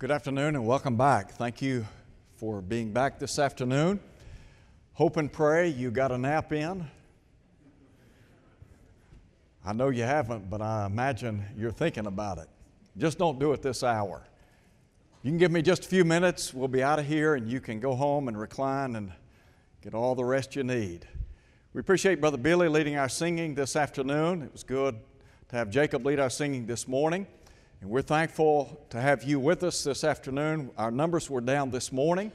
Good afternoon and welcome back. Thank you for being back this afternoon. Hope and pray you got a nap in. I know you haven't, but I imagine you're thinking about it. Just don't do it this hour. You can give me just a few minutes, we'll be out of here, and you can go home and recline and get all the rest you need. We appreciate Brother Billy leading our singing this afternoon. It was good to have Jacob lead our singing this morning. And we're thankful to have you with us this afternoon. Our numbers were down this morning.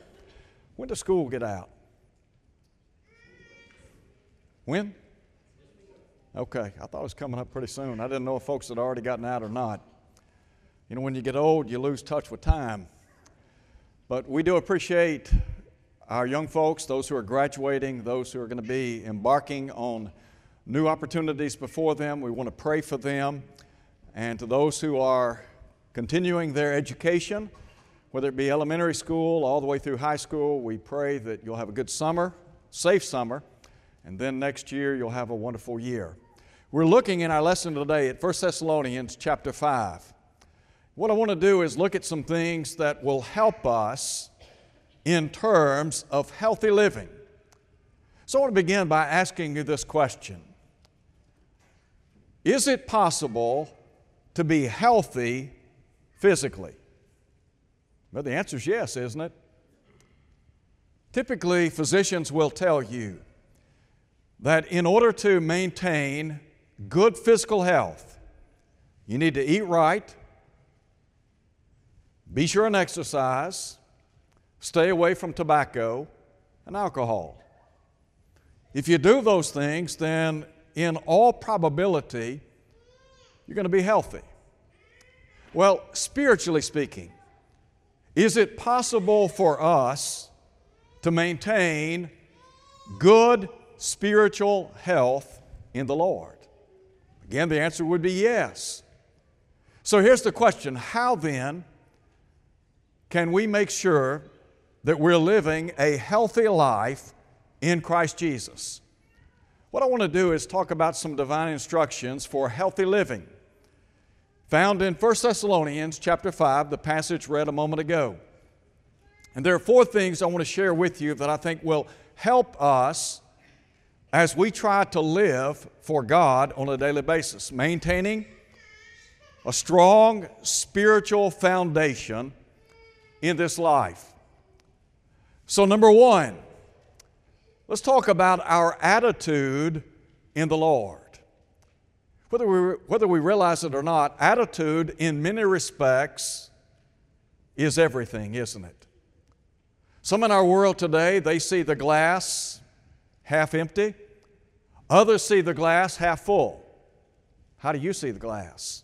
When does school get out? When? Okay, I thought it was coming up pretty soon. I didn't know if folks had already gotten out or not. You know, when you get old, you lose touch with time. But we do appreciate our young folks, those who are graduating, those who are going to be embarking on new opportunities before them. We want to pray for them. And to those who are continuing their education, whether it be elementary school all the way through high school, we pray that you'll have a good summer, safe summer, and then next year you'll have a wonderful year. We're looking in our lesson today at 1 Thessalonians chapter 5. What I want to do is look at some things that will help us in terms of healthy living. So I want to begin by asking you this question Is it possible to be healthy physically? Well, the answer is yes, isn't it? Typically, physicians will tell you that in order to maintain good physical health, you need to eat right, be sure and exercise, stay away from tobacco and alcohol. If you do those things, then in all probability, you're going to be healthy. Well, spiritually speaking, is it possible for us to maintain good spiritual health in the Lord? Again, the answer would be yes. So here's the question How then can we make sure that we're living a healthy life in Christ Jesus? What I want to do is talk about some divine instructions for healthy living found in 1 Thessalonians chapter 5, the passage read a moment ago. And there are four things I want to share with you that I think will help us as we try to live for God on a daily basis, maintaining a strong spiritual foundation in this life. So, number one, let's talk about our attitude in the Lord. Whether we, whether we realize it or not, attitude in many respects is everything, isn't it? Some in our world today, they see the glass half empty, others see the glass half full. How do you see the glass?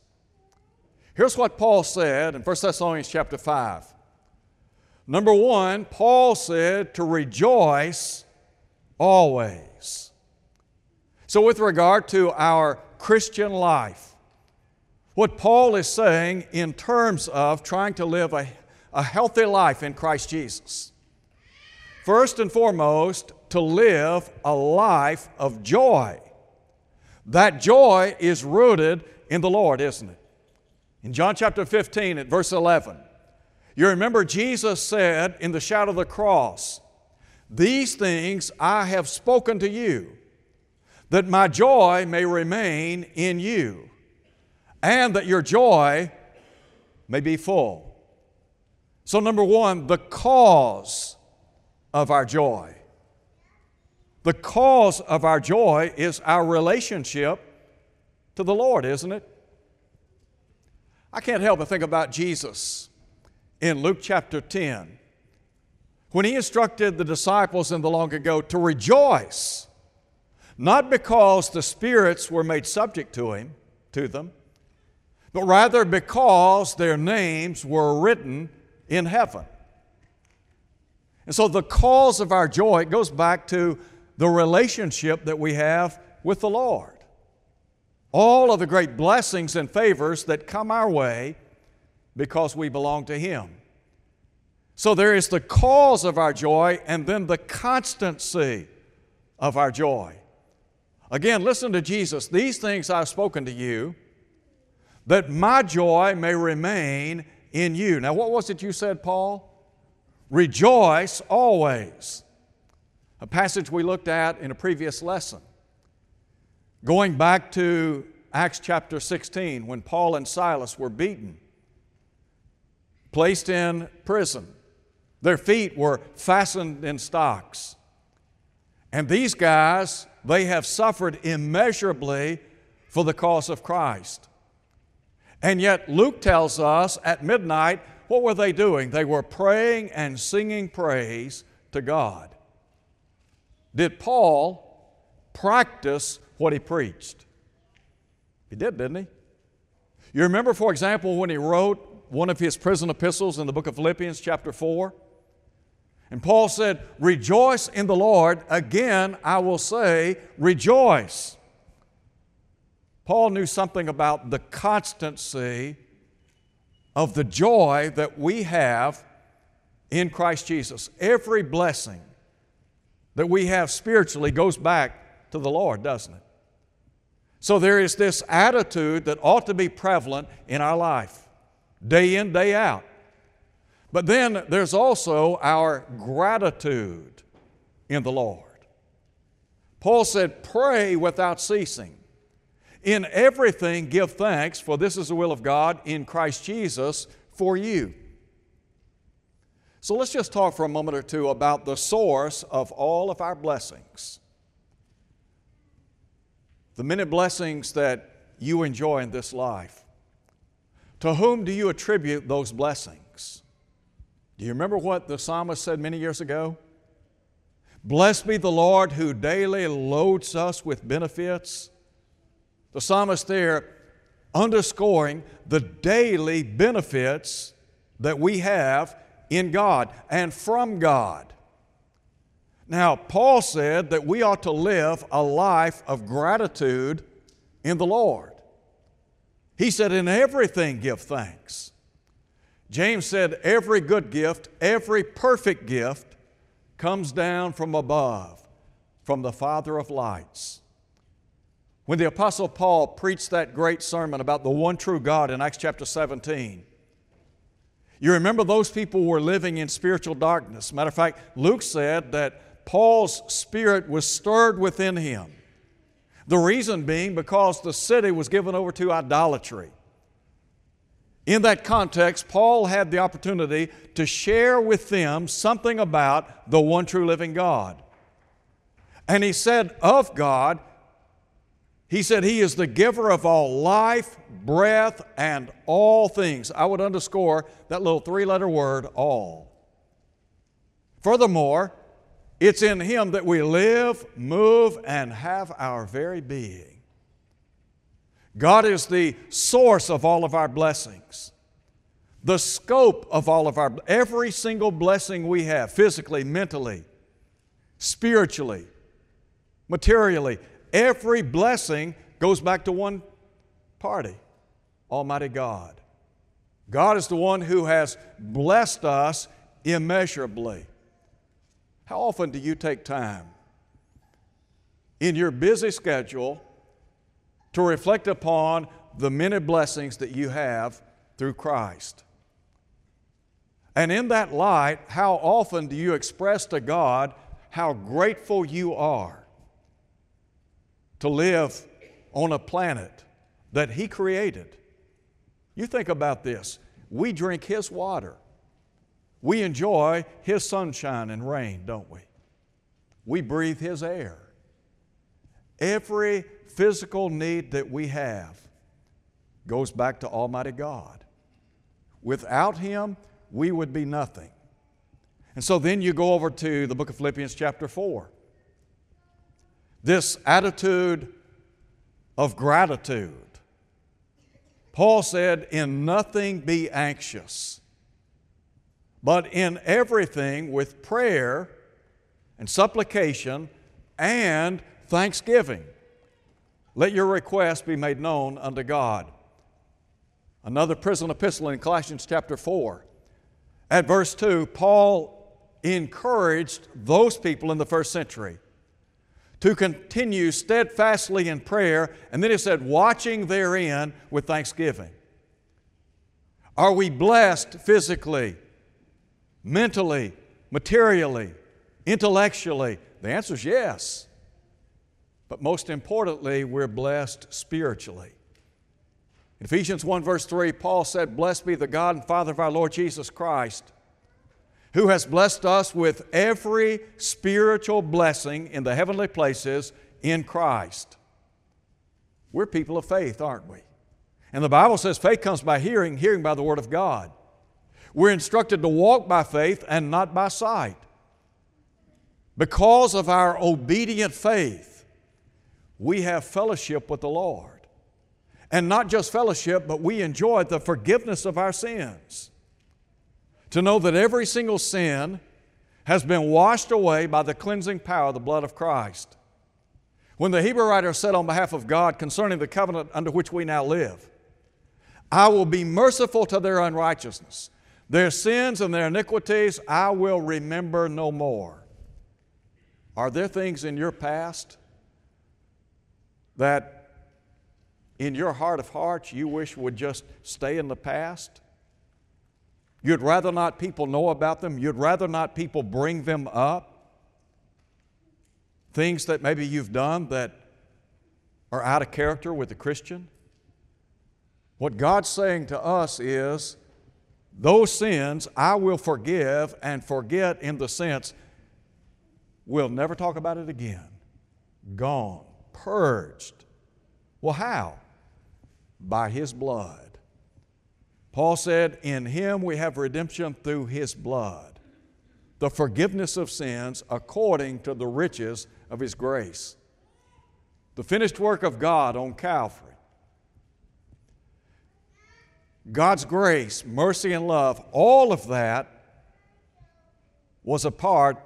Here's what Paul said in 1 Thessalonians chapter 5. Number one, Paul said to rejoice always. So, with regard to our Christian life. What Paul is saying in terms of trying to live a, a healthy life in Christ Jesus. First and foremost, to live a life of joy. That joy is rooted in the Lord, isn't it? In John chapter 15, at verse 11, you remember Jesus said in the shadow of the cross, These things I have spoken to you that my joy may remain in you, and that your joy may be full. So, number one, the cause of our joy. The cause of our joy is our relationship to the Lord, isn't it? I can't help but think about Jesus in Luke chapter 10 when he instructed the disciples in the long ago to rejoice not because the spirits were made subject to him, to them, but rather because their names were written in heaven. And so the cause of our joy goes back to the relationship that we have with the Lord. All of the great blessings and favors that come our way because we belong to Him. So there is the cause of our joy and then the constancy of our joy. Again, listen to Jesus. These things I've spoken to you, that my joy may remain in you. Now, what was it you said, Paul? Rejoice always. A passage we looked at in a previous lesson. Going back to Acts chapter 16, when Paul and Silas were beaten, placed in prison, their feet were fastened in stocks. And these guys, they have suffered immeasurably for the cause of Christ. And yet, Luke tells us at midnight, what were they doing? They were praying and singing praise to God. Did Paul practice what he preached? He did, didn't he? You remember, for example, when he wrote one of his prison epistles in the book of Philippians, chapter 4? And Paul said, Rejoice in the Lord. Again, I will say, rejoice. Paul knew something about the constancy of the joy that we have in Christ Jesus. Every blessing that we have spiritually goes back to the Lord, doesn't it? So there is this attitude that ought to be prevalent in our life, day in, day out. But then there's also our gratitude in the Lord. Paul said, Pray without ceasing. In everything, give thanks, for this is the will of God in Christ Jesus for you. So let's just talk for a moment or two about the source of all of our blessings. The many blessings that you enjoy in this life. To whom do you attribute those blessings? Do you remember what the psalmist said many years ago? Blessed be the Lord who daily loads us with benefits. The psalmist there underscoring the daily benefits that we have in God and from God. Now, Paul said that we ought to live a life of gratitude in the Lord. He said, In everything give thanks. James said, Every good gift, every perfect gift comes down from above, from the Father of lights. When the Apostle Paul preached that great sermon about the one true God in Acts chapter 17, you remember those people were living in spiritual darkness. Matter of fact, Luke said that Paul's spirit was stirred within him. The reason being because the city was given over to idolatry. In that context, Paul had the opportunity to share with them something about the one true living God. And he said of God, he said he is the giver of all life, breath, and all things. I would underscore that little three letter word, all. Furthermore, it's in him that we live, move, and have our very being. God is the source of all of our blessings, the scope of all of our, every single blessing we have, physically, mentally, spiritually, materially, Every blessing goes back to one party Almighty God. God is the one who has blessed us immeasurably. How often do you take time in your busy schedule to reflect upon the many blessings that you have through Christ? And in that light, how often do you express to God how grateful you are to live on a planet that He created. You think about this. We drink His water. We enjoy His sunshine and rain, don't we? We breathe His air. Every physical need that we have goes back to Almighty God. Without Him, we would be nothing. And so then you go over to the book of Philippians, chapter 4. This attitude of gratitude. Paul said, In nothing be anxious, but in everything with prayer and supplication and thanksgiving. Let your requests be made known unto God. Another prison epistle in Colossians chapter 4. At verse 2, Paul encouraged those people in the first century to continue steadfastly in prayer, and then he said, watching therein with thanksgiving. Are we blessed physically, mentally, materially, intellectually? The answer is yes. But most importantly, we're blessed spiritually. In Ephesians 1, verse 3, Paul said, Blessed be the God and Father of our Lord Jesus Christ, who has blessed us with every spiritual blessing in the heavenly places in Christ. We're people of faith, aren't we? And the Bible says faith comes by hearing, hearing by the Word of God. We're instructed to walk by faith and not by sight. Because of our obedient faith, we have fellowship with the Lord. And not just fellowship, but we enjoy the forgiveness of our sins. To know that every single sin has been washed away by the cleansing power of the blood of Christ. When the Hebrew writer said on behalf of God concerning the covenant under which we now live, I will be merciful to their unrighteousness. Their sins and their iniquities I will remember no more. Are there things in your past that in your heart of hearts you wish would just stay in the past? You'd rather not people know about them? You'd rather not people bring them up? Things that maybe you've done that are out of character with the Christian? What God's saying to us is, those sins I will forgive and forget in the sense we'll never talk about it again. Gone, purged. Well, how? by his blood. Paul said, In him we have redemption through his blood, the forgiveness of sins according to the riches of his grace. The finished work of God on Calvary. God's grace, mercy, and love, all of that was a part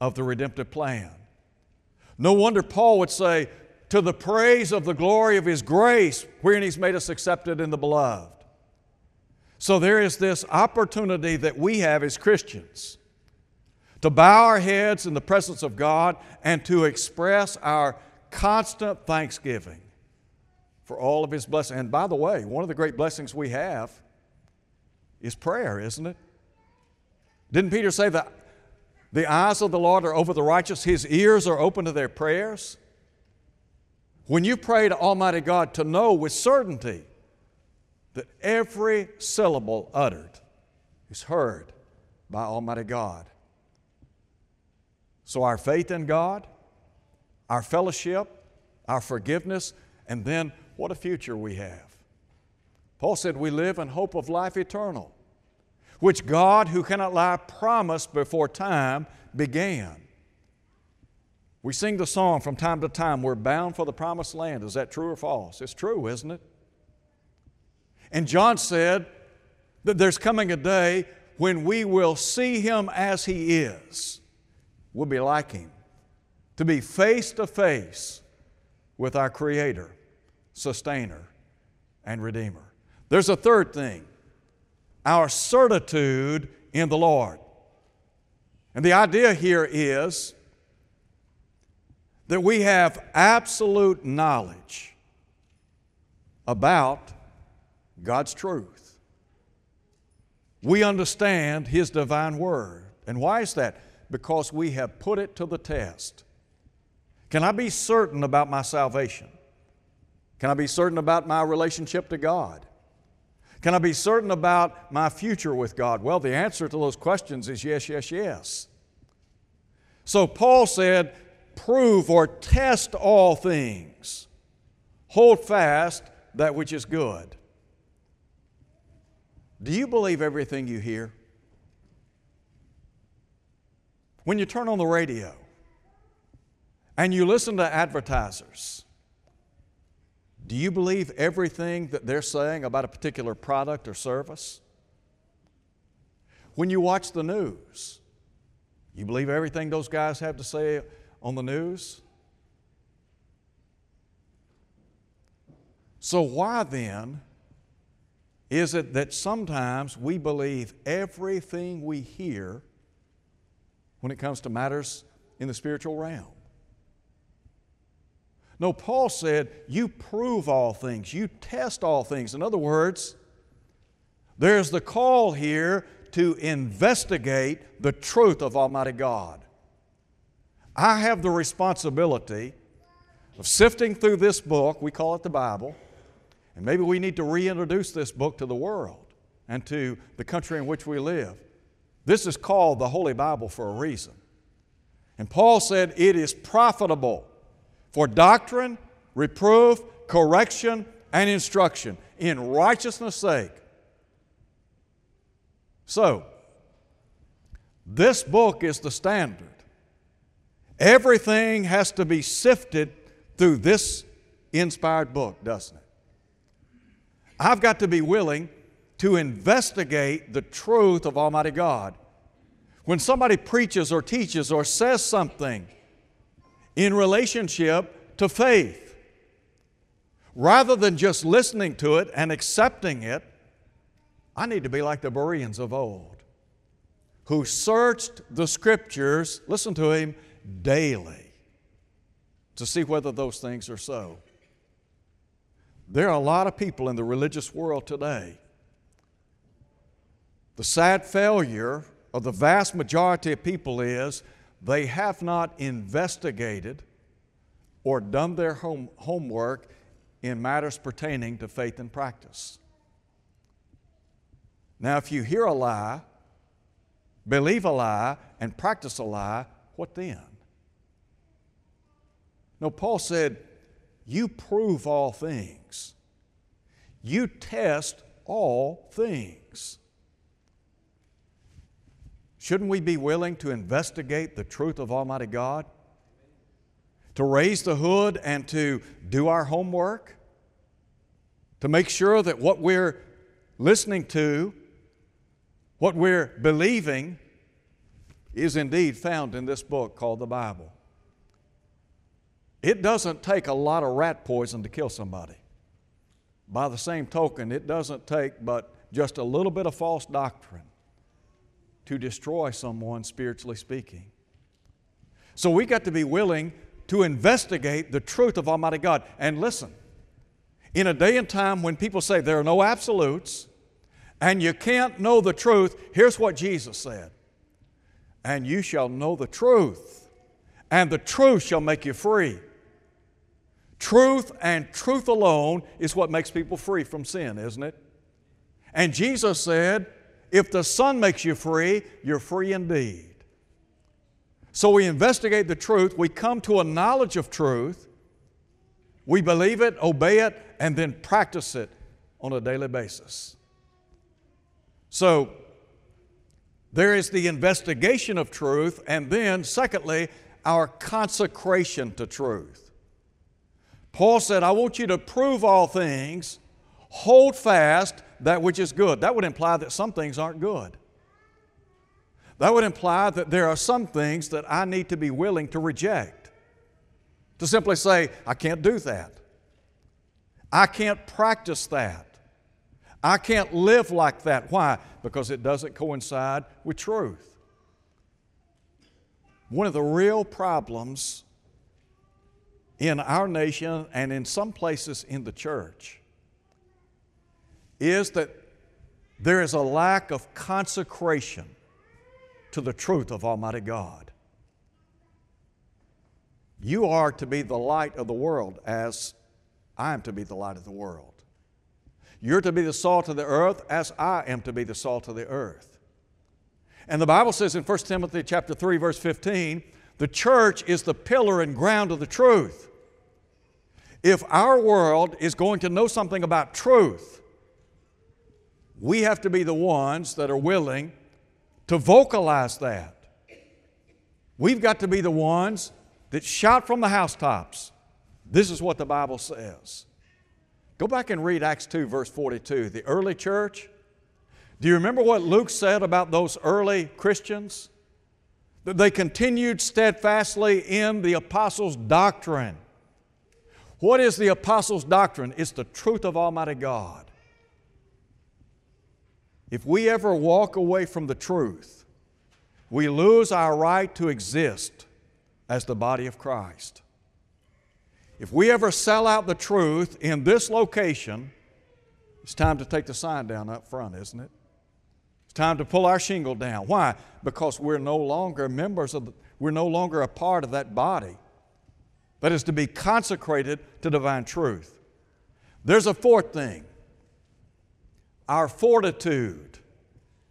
of the redemptive plan. No wonder Paul would say, to the praise of the glory of His grace, wherein He's made us accepted in the beloved. So there is this opportunity that we have as Christians to bow our heads in the presence of God and to express our constant thanksgiving for all of His blessings. And by the way, one of the great blessings we have is prayer, isn't it? Didn't Peter say that the eyes of the Lord are over the righteous, His ears are open to their prayers? When you pray to Almighty God to know with certainty that every syllable uttered is heard by Almighty God. So, our faith in God, our fellowship, our forgiveness, and then what a future we have. Paul said, We live in hope of life eternal, which God, who cannot lie, promised before time began. We sing the song from time to time, we're bound for the promised land. Is that true or false? It's true, isn't it? And John said that there's coming a day when we will see him as he is. We'll be like him. To be face to face with our Creator, Sustainer, and Redeemer. There's a third thing our certitude in the Lord. And the idea here is that we have absolute knowledge about God's truth. We understand His divine word. And why is that? Because we have put it to the test. Can I be certain about my salvation? Can I be certain about my relationship to God? Can I be certain about my future with God? Well, the answer to those questions is yes, yes, yes. So Paul said, prove or test all things. Hold fast that which is good. Do you believe everything you hear? When you turn on the radio and you listen to advertisers, do you believe everything that they're saying about a particular product or service? When you watch the news, you believe everything those guys have to say on the news? So, why then is it that sometimes we believe everything we hear when it comes to matters in the spiritual realm? No, Paul said, You prove all things, you test all things. In other words, There's the call here to investigate the truth of Almighty God. I have the responsibility of sifting through this book, we call it the Bible, and maybe we need to reintroduce this book to the world and to the country in which we live. This is called the Holy Bible for a reason. And Paul said it is profitable for doctrine, reproof, correction, and instruction in righteousness' sake. So, this book is the standard. Everything has to be sifted through this inspired book, doesn't it? I've got to be willing to investigate the truth of Almighty God. When somebody preaches or teaches or says something in relationship to faith, rather than just listening to it and accepting it, I need to be like the Bereans of old who searched the scriptures, listen to him, daily to see whether those things are so. There are a lot of people in the religious world today the sad failure of the vast majority of people is they have not investigated or done their home, homework in matters pertaining to faith and practice. Now, if you hear a lie, believe a lie, and practice a lie, what then? No, Paul said, You prove all things, you test all things. Shouldn't we be willing to investigate the truth of Almighty God? To raise the hood and to do our homework? To make sure that what we're listening to, what we're believing, is indeed found in this book called the Bible. It doesn't take a lot of rat poison to kill somebody. By the same token, it doesn't take but just a little bit of false doctrine to destroy someone, spiritually speaking. So we got to be willing to investigate the truth of Almighty God. And listen, in a day and time when people say there are no absolutes and you can't know the truth, here's what Jesus said And you shall know the truth, and the truth shall make you free. Truth and truth alone is what makes people free from sin, isn't it? And Jesus said, if the Son makes you free, you're free indeed. So we investigate the truth, we come to a knowledge of truth, we believe it, obey it, and then practice it on a daily basis. So, there is the investigation of truth, and then, secondly, our consecration to truth. Paul said, I want you to prove all things, hold fast that which is good. That would imply that some things aren't good. That would imply that there are some things that I need to be willing to reject. To simply say, I can't do that. I can't practice that. I can't live like that. Why? Because it doesn't coincide with truth. One of the real problems in our nation and in some places in the church is that there is a lack of consecration to the truth of Almighty God. You are to be the light of the world as I am to be the light of the world. You're to be the salt of the earth as I am to be the salt of the earth. And the Bible says in 1 Timothy chapter 3 verse 15, the church is the pillar and ground of the truth. If our world is going to know something about truth, we have to be the ones that are willing to vocalize that. We've got to be the ones that shout from the housetops. This is what the Bible says. Go back and read Acts 2, verse 42. The early church. Do you remember what Luke said about those early Christians? That they continued steadfastly in the apostles' doctrine. What is the apostles' doctrine? It's the truth of Almighty God. If we ever walk away from the truth, we lose our right to exist as the body of Christ. If we ever sell out the truth in this location, It's time to take the sign down up front, isn't it? It's time to pull our shingle down. Why? Because we're no longer members of, the, we're no longer a part of that body that is to be consecrated to divine truth. There's a fourth thing our fortitude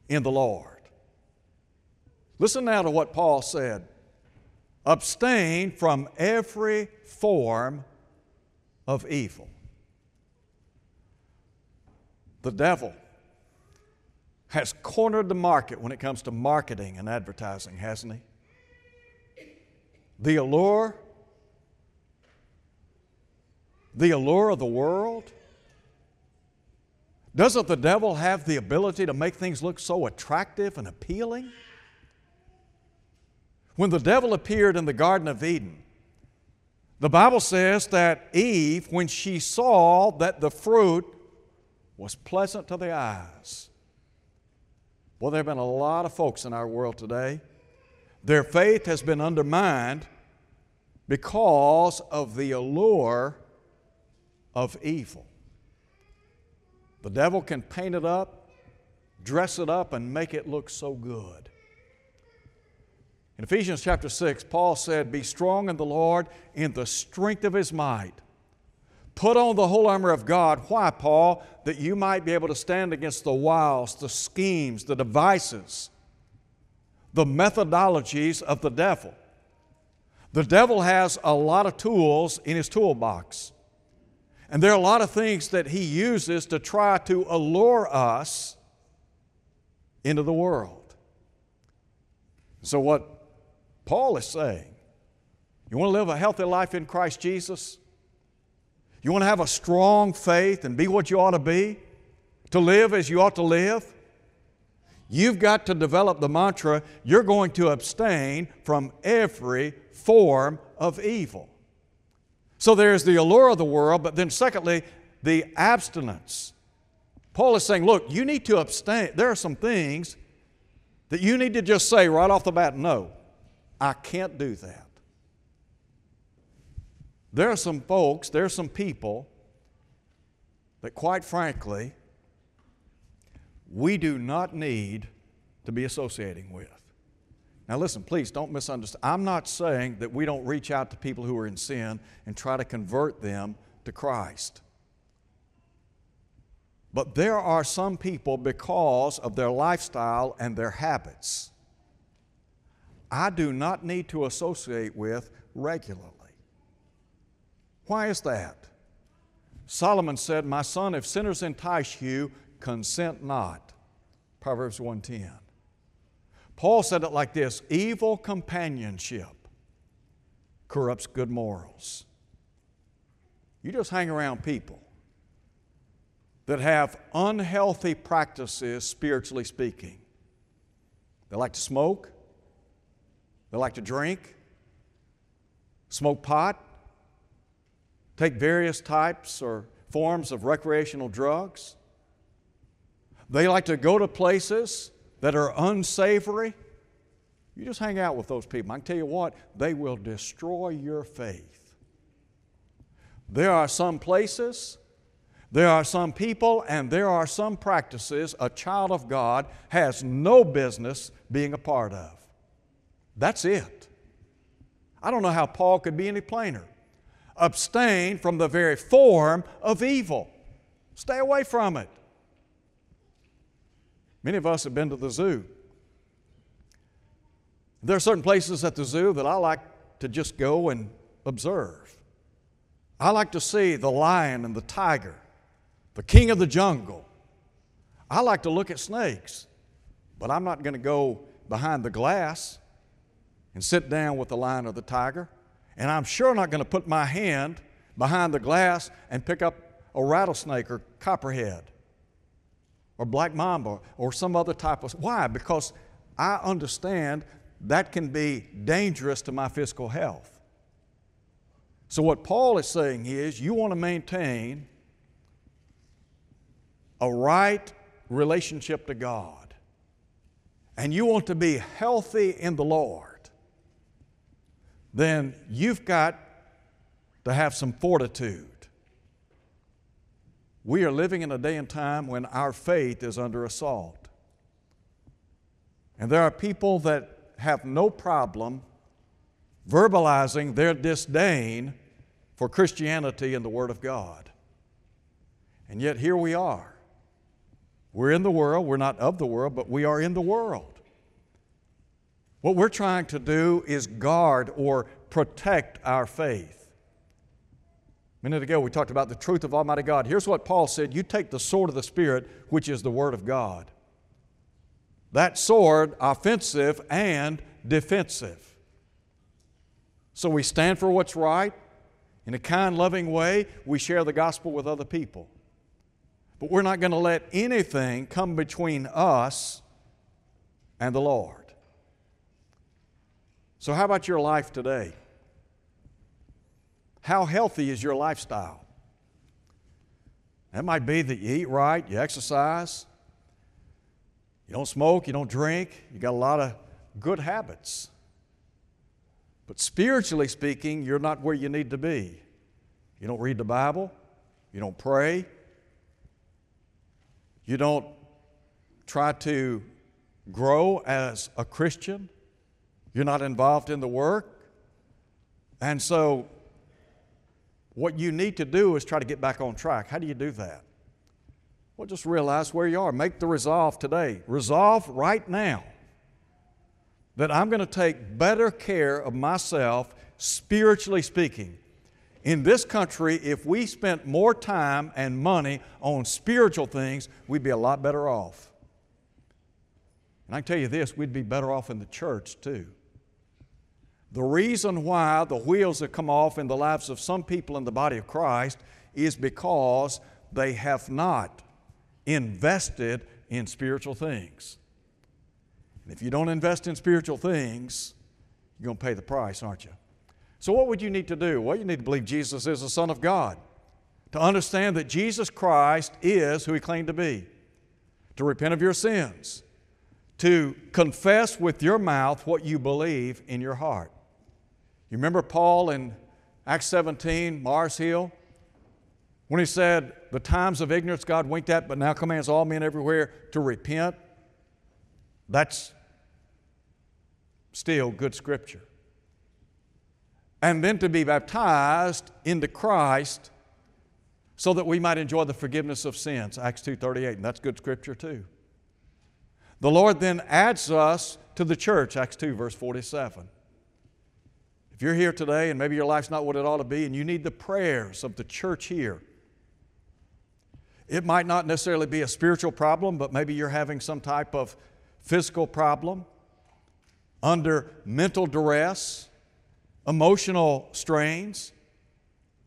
in the Lord. Listen now to what Paul said abstain from every form of evil. The devil has cornered the market when it comes to marketing and advertising, hasn't he? The allure, the allure of the world. Doesn't the devil have the ability to make things look so attractive and appealing? When the devil appeared in the Garden of Eden, the Bible says that Eve, when she saw that the fruit was pleasant to the eyes, well, there have been a lot of folks in our world today. Their faith has been undermined because of the allure of evil. The devil can paint it up, dress it up, and make it look so good. In Ephesians chapter 6, Paul said, Be strong in the Lord in the strength of his might. Put on the whole armor of God. Why, Paul? That you might be able to stand against the wiles, the schemes, the devices, the methodologies of the devil. The devil has a lot of tools in his toolbox. And there are a lot of things that he uses to try to allure us into the world. So, what Paul is saying, you want to live a healthy life in Christ Jesus? You want to have a strong faith and be what you ought to be? To live as you ought to live? You've got to develop the mantra you're going to abstain from every form of evil. So there's the allure of the world, but then secondly, the abstinence. Paul is saying, look, you need to abstain. There are some things that you need to just say right off the bat no. I can't do that. There are some folks, there are some people that, quite frankly, we do not need to be associating with. Now, listen, please don't misunderstand. I'm not saying that we don't reach out to people who are in sin and try to convert them to Christ. But there are some people, because of their lifestyle and their habits, I do not need to associate with regularly. Why is that? Solomon said, My son, if sinners entice you, consent not. Proverbs 110. Paul said it like this evil companionship corrupts good morals. You just hang around people that have unhealthy practices, spiritually speaking. They like to smoke, they like to drink, smoke pot, take various types or forms of recreational drugs. They like to go to places that are unsavory. You just hang out with those people. I can tell you what, they will destroy your faith. There are some places, there are some people, and there are some practices a child of God has no business being a part of. That's it. I don't know how Paul could be any plainer. Abstain from the very form of evil. Stay away from it. Many of us have been to the zoo. There are certain places at the zoo that I like to just go and observe. I like to see the lion and the tiger, the king of the jungle. I like to look at snakes, but I'm not going to go behind the glass and sit down with the lion or the tiger. And I'm sure not going to put my hand behind the glass and pick up a rattlesnake or copperhead or black mamba or some other type of. Why? Because I understand that can be dangerous to my physical health. So, what Paul is saying is you want to maintain a right relationship to God, and you want to be healthy in the Lord then you've got to have some fortitude. We are living in a day and time when our faith is under assault. And there are people that have no problem verbalizing their disdain for Christianity and the Word of God. And yet here we are. We're in the world, we're not of the world, but we are in the world. What we're trying to do is guard or protect our faith. A minute ago, we talked about the truth of Almighty God. Here's what Paul said You take the sword of the Spirit, which is the Word of God. That sword, offensive and defensive. So we stand for what's right. In a kind, loving way, we share the gospel with other people. But we're not going to let anything come between us and the Lord. So, how about your life today? How healthy is your lifestyle? That might be that you eat right, you exercise, you don't smoke, you don't drink, you got a lot of good habits. But spiritually speaking, you're not where you need to be. You don't read the Bible, you don't pray, you don't try to grow as a Christian, you're not involved in the work. And so, what you need to do is try to get back on track. How do you do that? Well, just realize where you are. Make the resolve today. Resolve right now that I'm going to take better care of myself, spiritually speaking. In this country, if we spent more time and money on spiritual things, we'd be a lot better off. And I can tell you this we'd be better off in the church too. The reason why the wheels have come off in the lives of some people in the body of Christ is because they have not invested in spiritual things. And if you don't invest in spiritual things, you're going to pay the price, aren't you? So, what would you need to do? Well, you need to believe Jesus is the Son of God, to understand that Jesus Christ is who He claimed to be, to repent of your sins, to confess with your mouth what you believe in your heart. You remember Paul in Acts 17, Mars Hill? When he said, The times of ignorance God winked at, but now commands all men everywhere to repent. That's still good scripture. And then to be baptized into Christ so that we might enjoy the forgiveness of sins. Acts 2:38, and that's good scripture too. The Lord then adds us to the church, Acts 2, verse 47. If you're here today and maybe your life's not what it ought to be and you need the prayers of the church here, it might not necessarily be a spiritual problem, but maybe you're having some type of physical problem, under mental duress, emotional strains,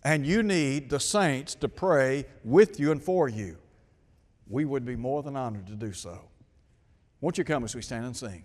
and you need the saints to pray with you and for you. We would be more than honored to do so. Won't you come as we stand and sing?